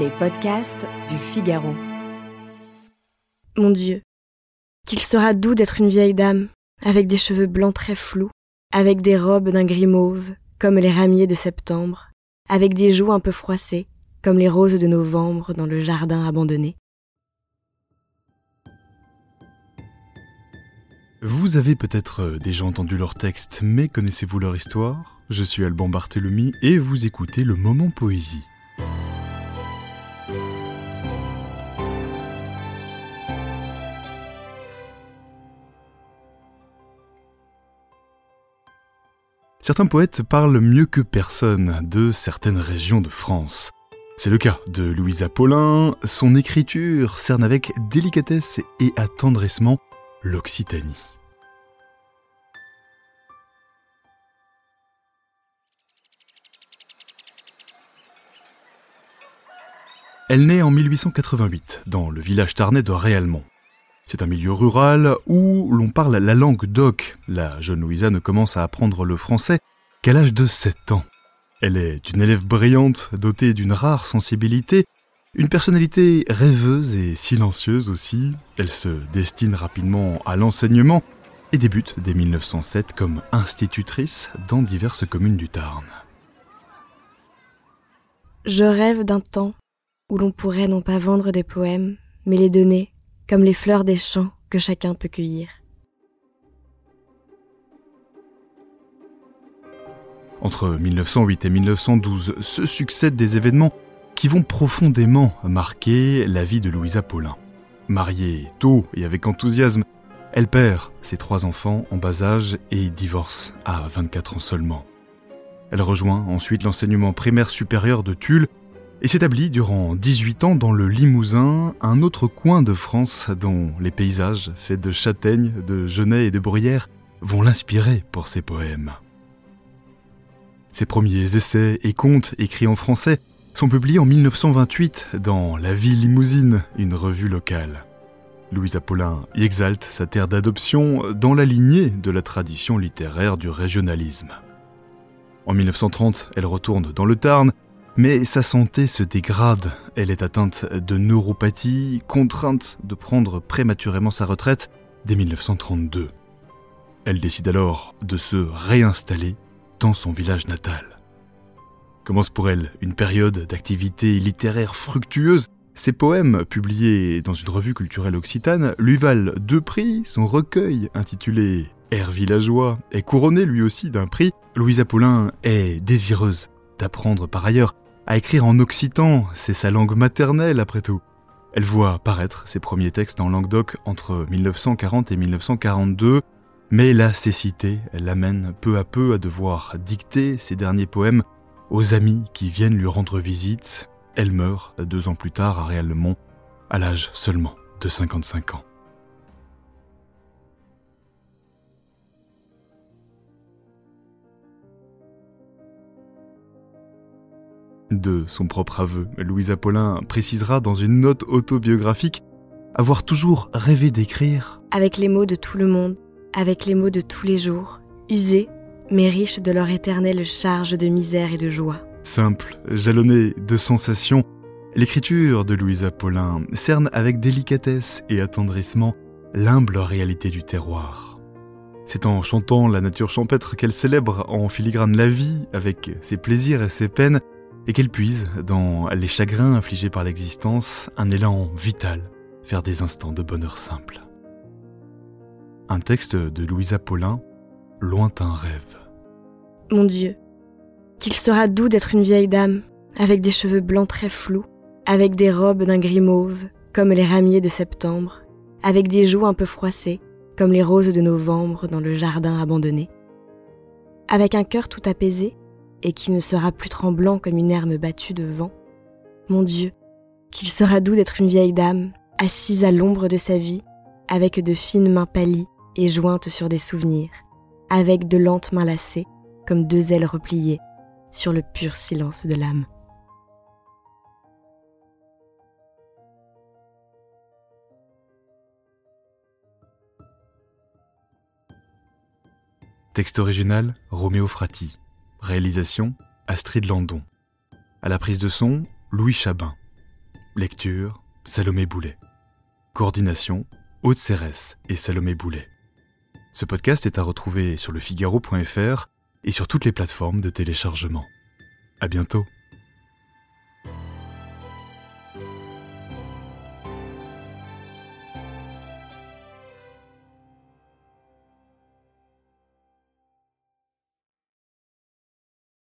Les podcasts du Figaro. Mon Dieu, qu'il sera doux d'être une vieille dame, avec des cheveux blancs très flous, avec des robes d'un gris mauve, comme les ramiers de septembre, avec des joues un peu froissées, comme les roses de novembre dans le jardin abandonné. Vous avez peut-être euh, déjà entendu leur texte, mais connaissez-vous leur histoire? Je suis Alban Barthélemy et vous écoutez le Moment Poésie. Certains poètes parlent mieux que personne de certaines régions de France. C'est le cas de Louisa Paulin, son écriture cerne avec délicatesse et attendrissement l'Occitanie. Elle naît en 1888 dans le village tarnais de Réalmont. C'est un milieu rural où l'on parle la langue d'oc. La jeune Louisa ne commence à apprendre le français qu'à l'âge de 7 ans. Elle est une élève brillante, dotée d'une rare sensibilité, une personnalité rêveuse et silencieuse aussi. Elle se destine rapidement à l'enseignement et débute dès 1907 comme institutrice dans diverses communes du Tarn. Je rêve d'un temps où l'on pourrait non pas vendre des poèmes, mais les donner, comme les fleurs des champs que chacun peut cueillir. Entre 1908 et 1912 se succèdent des événements qui vont profondément marquer la vie de Louisa Paulin. Mariée tôt et avec enthousiasme, elle perd ses trois enfants en bas âge et divorce à 24 ans seulement. Elle rejoint ensuite l'enseignement primaire supérieur de Tulle et s'établit durant 18 ans dans le Limousin, un autre coin de France dont les paysages faits de châtaignes, de genêts et de bruyères vont l'inspirer pour ses poèmes. Ses premiers essais et contes écrits en français sont publiés en 1928 dans La Vie Limousine, une revue locale. Louise Apollin y exalte sa terre d'adoption dans la lignée de la tradition littéraire du régionalisme. En 1930, elle retourne dans le Tarn mais sa santé se dégrade. Elle est atteinte de neuropathie, contrainte de prendre prématurément sa retraite dès 1932. Elle décide alors de se réinstaller dans son village natal. Commence pour elle une période d'activité littéraire fructueuse. Ses poèmes, publiés dans une revue culturelle occitane, lui valent deux prix. Son recueil, intitulé Air villageois, est couronné lui aussi d'un prix. Louise Apollin est désireuse d'apprendre par ailleurs à écrire en occitan, c'est sa langue maternelle après tout. Elle voit paraître ses premiers textes en langue d'oc entre 1940 et 1942, mais la cécité l'amène peu à peu à devoir dicter ses derniers poèmes aux amis qui viennent lui rendre visite. Elle meurt deux ans plus tard à Réalmont, à l'âge seulement de 55 ans. De son propre aveu, Louise Apollin précisera dans une note autobiographique avoir toujours rêvé d'écrire avec les mots de tout le monde, avec les mots de tous les jours, usés, mais riches de leur éternelle charge de misère et de joie. Simple, jalonné de sensations, l'écriture de Louise Apollin cerne avec délicatesse et attendrissement l'humble réalité du terroir. C'est en chantant la nature champêtre qu'elle célèbre en filigrane la vie, avec ses plaisirs et ses peines, et qu'elle puise dans les chagrins infligés par l'existence un élan vital vers des instants de bonheur simple. Un texte de Louisa Paulin, Lointain rêve. Mon Dieu, qu'il sera doux d'être une vieille dame, avec des cheveux blancs très flous, avec des robes d'un gris mauve, comme les ramiers de septembre, avec des joues un peu froissées, comme les roses de novembre dans le jardin abandonné. Avec un cœur tout apaisé, et qui ne sera plus tremblant comme une herbe battue de vent. Mon Dieu, qu'il sera doux d'être une vieille dame, assise à l'ombre de sa vie, avec de fines mains pâlies et jointes sur des souvenirs, avec de lentes mains lacées, comme deux ailes repliées, sur le pur silence de l'âme. Texte original, Roméo Frati. Réalisation Astrid Landon. À la prise de son, Louis Chabin. Lecture, Salomé Boulet. Coordination, Aude Cérès et Salomé Boulet. Ce podcast est à retrouver sur le Figaro.fr et sur toutes les plateformes de téléchargement. À bientôt.